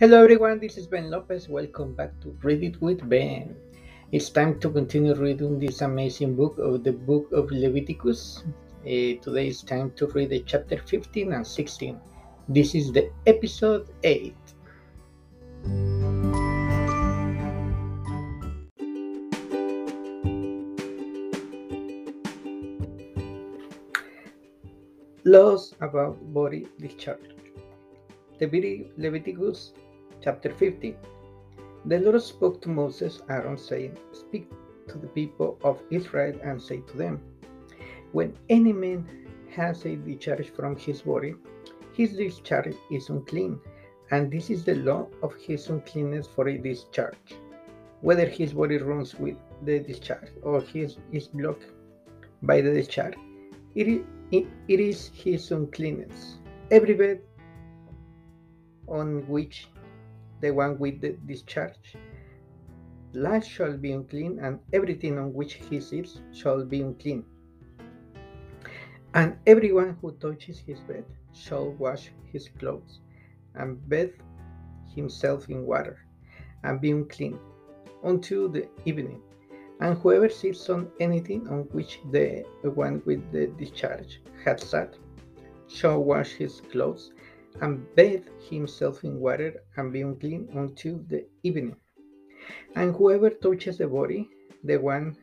Hello everyone, this is Ben Lopez. Welcome back to Reading with Ben. It's time to continue reading this amazing book of the book of Leviticus. Uh, today is time to read the chapter 15 and 16. This is the episode 8. Laws about body discharge. The Leviticus chapter 15. The Lord spoke to Moses, Aaron, saying, Speak to the people of Israel and say to them, When any man has a discharge from his body, his discharge is unclean, and this is the law of his uncleanness for a discharge. Whether his body runs with the discharge or his is blocked by the discharge, it is, it, it is his uncleanness. Every bed on which the one with the discharge. Life shall be unclean, and everything on which he sits shall be unclean. And everyone who touches his bed shall wash his clothes, and bathe himself in water, and be unclean until the evening. And whoever sits on anything on which the one with the discharge had sat shall wash his clothes and bathe himself in water and be unclean until the evening. And whoever touches the body, the one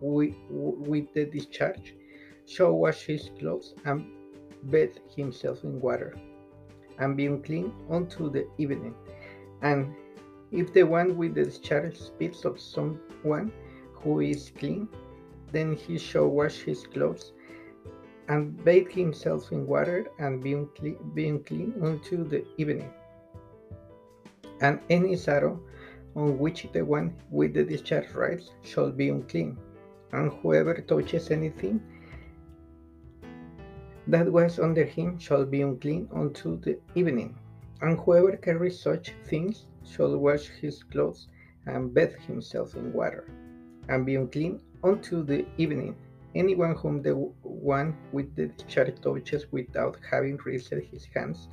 with, with the discharge, shall wash his clothes and bathe himself in water and be unclean until the evening. And if the one with the discharge speaks of someone who is clean, then he shall wash his clothes and bathe himself in water and be unclean, be unclean until the evening. And any sorrow on which the one with the discharge rides shall be unclean, and whoever touches anything that was under him shall be unclean until the evening. And whoever carries such things shall wash his clothes and bathe himself in water, and be unclean until the evening. Anyone whom the one with the discharge touches without having rinsed his hands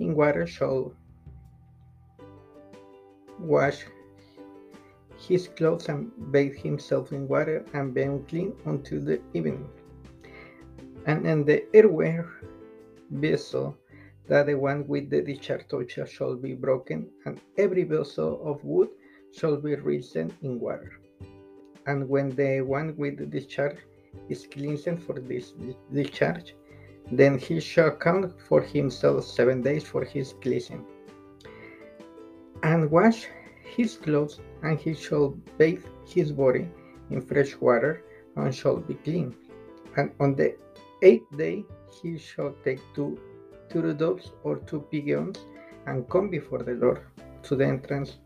in water shall wash his clothes and bathe himself in water and be unclean until the evening. And in the earthenware vessel that the one with the discharge touches shall be broken, and every vessel of wood shall be rinsed in water. And when the one with the discharge is cleansed for this discharge, then he shall count for himself seven days for his cleansing, and wash his clothes, and he shall bathe his body in fresh water, and shall be clean. And on the eighth day he shall take two two doves or two pigeons, and come before the Lord to the entrance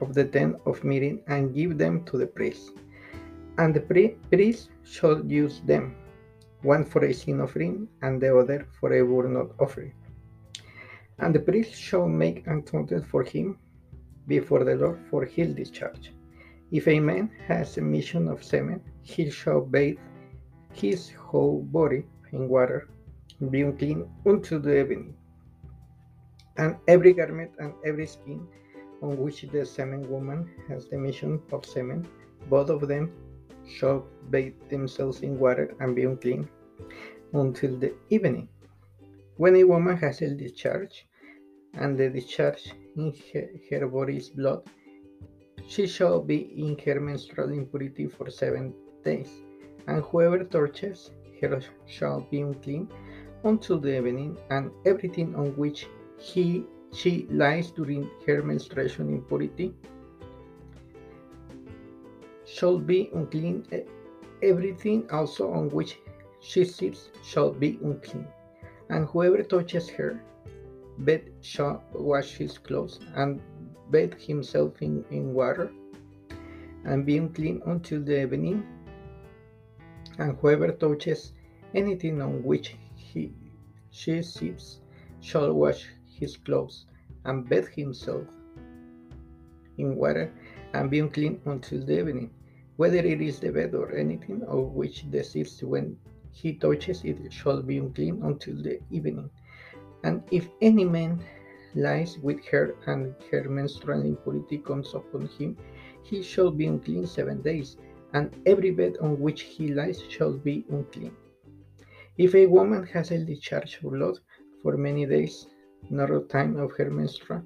of the tent of meeting, and give them to the priest and the priest shall use them, one for a sin offering and the other for a burnt offering. And the priest shall make atonement for him before the Lord for his discharge. If a man has a mission of semen, he shall bathe his whole body in water, being clean unto the evening. And every garment and every skin on which the semen woman has the mission of semen, both of them shall bathe themselves in water and be unclean until the evening. When a woman has a discharge, and the discharge in her, her body is blood, she shall be in her menstrual impurity for seven days, and whoever touches her shall be unclean until the evening, and everything on which he she lies during her menstruation impurity shall be unclean. Everything also on which she sits shall be unclean. And whoever touches her bed shall wash his clothes and bathe himself in, in water and be unclean until the evening. And whoever touches anything on which he she sits shall wash his clothes and bathe himself in water and be unclean until the evening whether it is the bed or anything of which the sits when he touches it shall be unclean until the evening. And if any man lies with her and her menstrual impurity comes upon him, he shall be unclean seven days, and every bed on which he lies shall be unclean. If a woman has a discharge of blood for many days, nor the time of her menstrual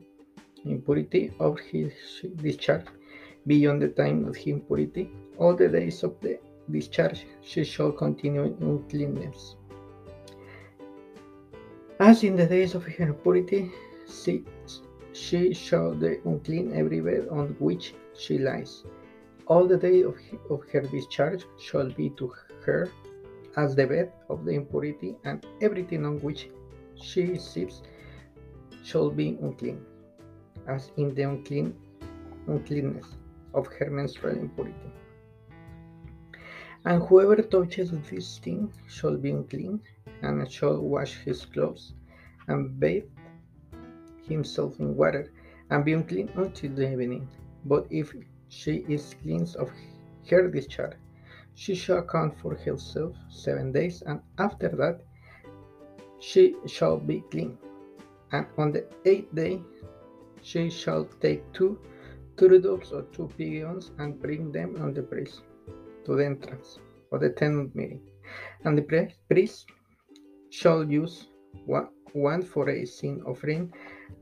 impurity or his discharge beyond the time of his impurity, all the days of the discharge she shall continue in uncleanness. As in the days of her purity, she, she shall be unclean everywhere on which she lies. All the day of, of her discharge shall be to her as the bed of the impurity, and everything on which she sits shall be unclean, as in the unclean uncleanness of her menstrual impurity. And whoever touches this thing shall be unclean, and shall wash his clothes, and bathe himself in water, and be unclean until the evening. But if she is cleansed of her discharge, she shall count for herself seven days, and after that she shall be clean. And on the eighth day she shall take two turtles or two pigeons and bring them on the priest to the entrance of the tent meeting. And the priest shall use one, one for a sin offering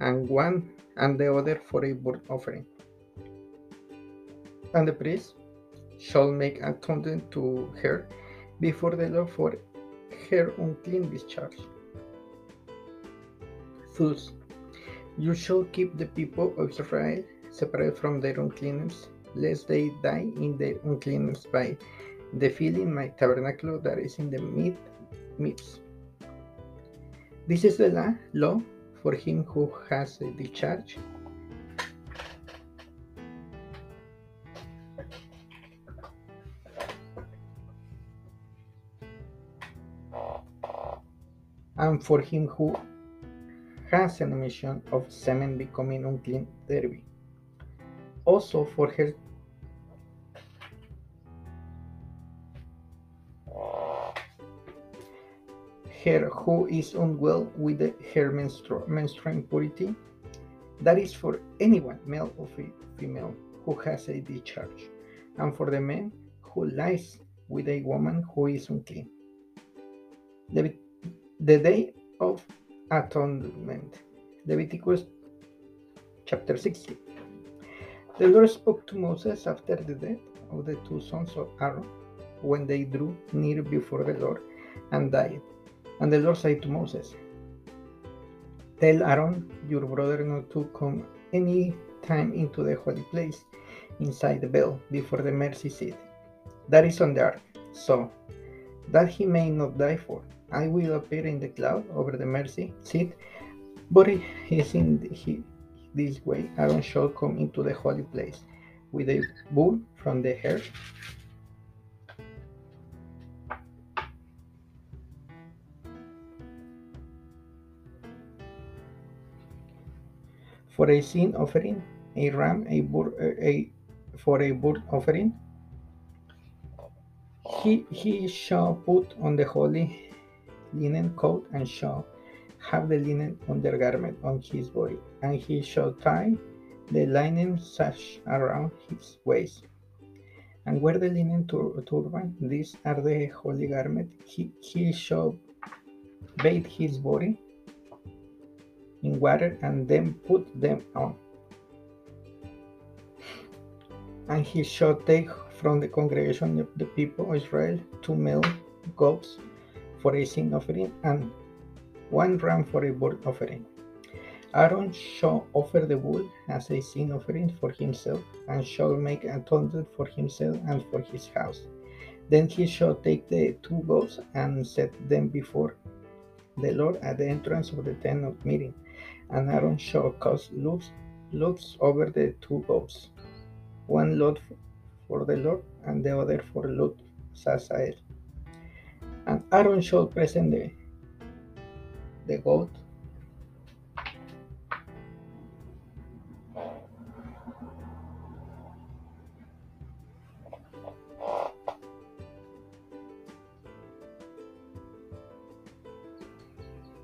and one and the other for a burnt offering. And the priest shall make atonement to her before the Lord for her unclean discharge. Thus, you shall keep the people of Israel separate from their uncleanness, lest they die in their uncleanness by defilling my tabernacle that is in the mid midst. This is the law, for him who has a discharge. And for him who has an emission of semen becoming unclean thereby. Also for her her who is unwell with the, her menstru- menstrual impurity. That is for anyone, male or female, who has a discharge, and for the man who lies with a woman who is unclean. The, the day of atonement. Leviticus chapter 16. The Lord spoke to Moses after the death of the two sons of Aaron when they drew near before the Lord and died. And the Lord said to Moses, Tell Aaron, your brother, not to come any time into the holy place inside the veil before the mercy seat. That is on the ark, so that he may not die for. I will appear in the cloud over the mercy seat, but he is in the, he, this way Aaron shall come into the holy place with a bull from the herd for a sin offering, a ram, a, bur, a for a burnt offering. He, he shall put on the holy linen coat and shall have the linen undergarment on his body, and he shall tie the linen sash around his waist. And wear the linen tur- turban, these are the holy garment. He, he shall bathe his body in water and then put them on. And he shall take from the congregation of the people of Israel two male goats for a sin offering and one ram for a burnt offering. Aaron shall offer the bull as a sin offering for himself, and shall make atonement for himself and for his house. Then he shall take the two goats and set them before the Lord at the entrance of the tent of meeting and Aaron shall cast loose loads over the two goats, one lot for the Lord and the other for Lot Azazel. And Aaron shall present the, the goat.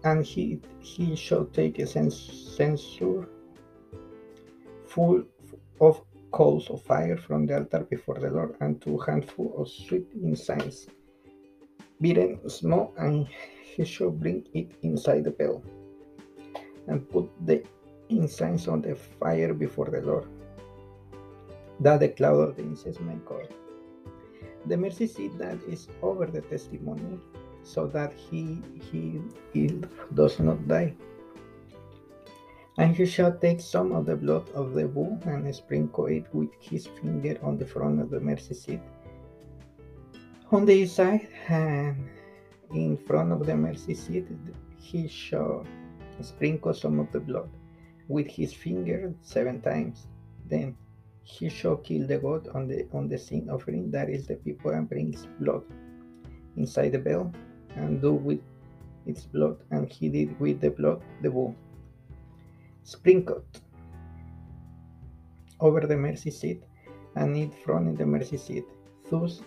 And he he shall take a censer full of coals of fire from the altar before the Lord, and two handfuls of sweet incense, beaten small, and he shall bring it inside the veil, and put the incense on the fire before the Lord, that the cloud of the incense may go. The mercy seat that is over the testimony, so that he he, he does not die. And he shall take some of the blood of the bull and sprinkle it with his finger on the front of the mercy seat. On the east side and ah, in front of the mercy seat, he shall sprinkle some of the blood with his finger seven times. Then he shall kill the goat on the on the sin offering, that is the people, and brings blood inside the veil, and do with its blood, and he did with the blood the bull sprinkled over the mercy seat and it from the mercy seat. Thus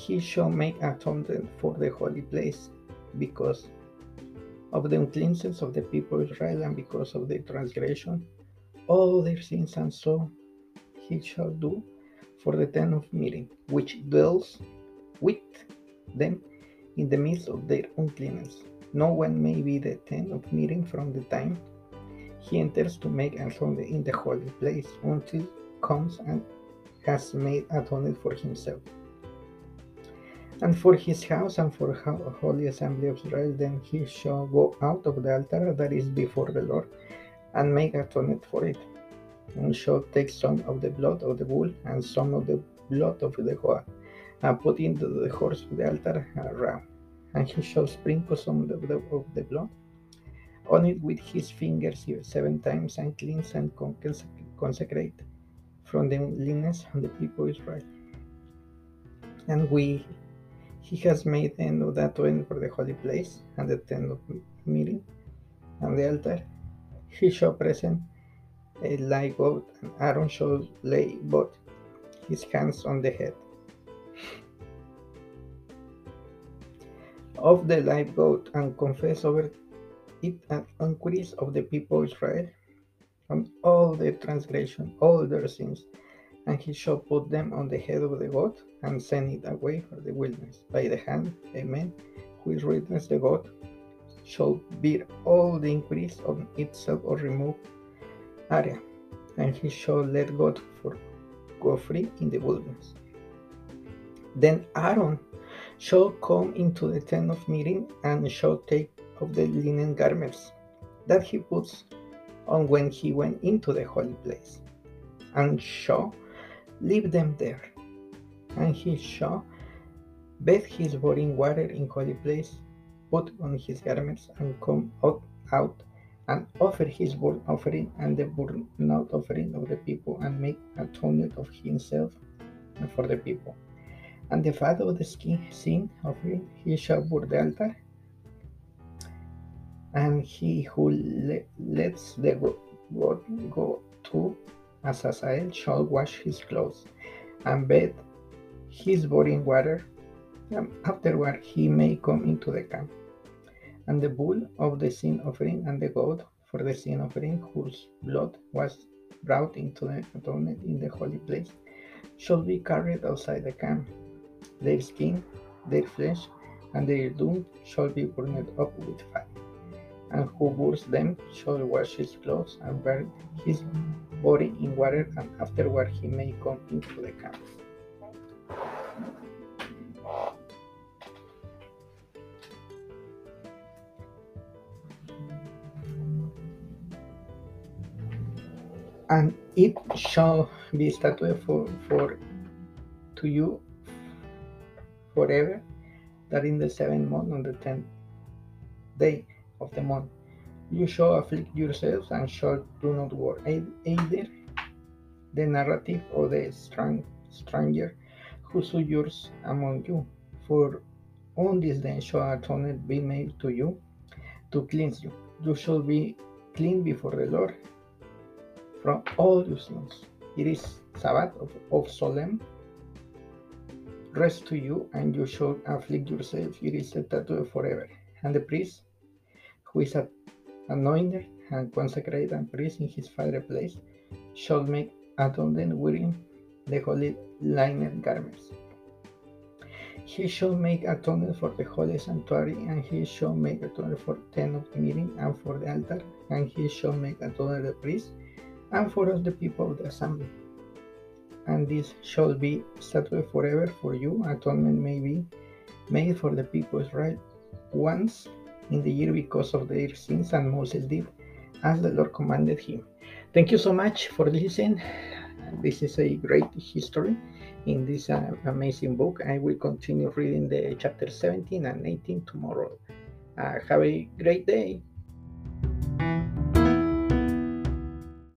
he shall make atonement for the holy place because of the uncleanness of the people of Israel and because of their transgression, all their sins, and so he shall do for the tent of meeting, which dwells with them in the midst of their uncleanness. No one may be the tent of meeting from the time he enters to make atonement in the holy place until comes and has made atonement for himself and for his house and for holy assembly of Israel. Then he shall go out of the altar that is before the Lord and make atonement for it, and shall take some of the blood of the bull and some of the blood of the goat, and put into the horse of the altar uh, around and he shall sprinkle some of the, blood on it with his fingers seven times and cleanse and consecrate from the uncleanness of the people Israel. And we he has made the end of that atonement for the holy place and the tent of meeting and the altar. He shall present a live goat, and Aaron shall lay both his hands on the head of the live goat and confess over it an increase of the people of Israel on all their transgression, all their sins, and he shall put them on the head of the goat and send it away for the wilderness by the hand. Amen. Who is witness the goat shall bear all the increase of itself or remove area, and he shall let God for go free in the wilderness. Then Aaron shall come into the tent of meeting and shall take of the linen garments that he puts on when he went into the holy place, and shall leave them there. And he shall bathe his body in water in holy place, put on his garments, and come out, out and offer his burnt offering and the burnt offering of the people, and make atonement of himself and for the people and the fat of the skin, sin offering he shall burn the altar. And he who le- lets the goat go to Azazel shall wash his clothes and bathe his body in water. And afterward he may come into the camp. And the bull of the sin offering and the goat for the sin offering, whose blood was brought into the atonement in the holy place, shall be carried outside the camp their skin, their flesh, and their dung shall be burned up with fire. And who burns them shall wash his clothes and burn his body in water, and afterward he may come into the camp. And it shall be statute for, for to you forever, that in the seventh month on the tenth day of the month you shall afflict yourselves and shall do not war either the narrative or the strong stranger who sojourns among you. For on this day shall atonement be made to you to cleanse you. You shall be clean before the Lord from all your sins. It is Sabbath of, of solemn rest to you, and you shall afflict yourself. It is a tattoo forever. and the priest, who is anointed and consecrated and priest in his father's place, shall make atonement wearing the holy linen garments. He shall make atonement for the holy sanctuary, and he shall make atonement for the tent of the meeting and for the altar, and he shall make atonement for the priest and for all the people of the assembly. And this shall be statute forever for you. Atonement may be made for the people Israel once in the year because of their sins, and Moses did as the Lord commanded him. Thank you so much for listening. This is a great history in this uh, amazing book. I will continue reading the chapter 17 and 18 tomorrow. Uh, have a great day.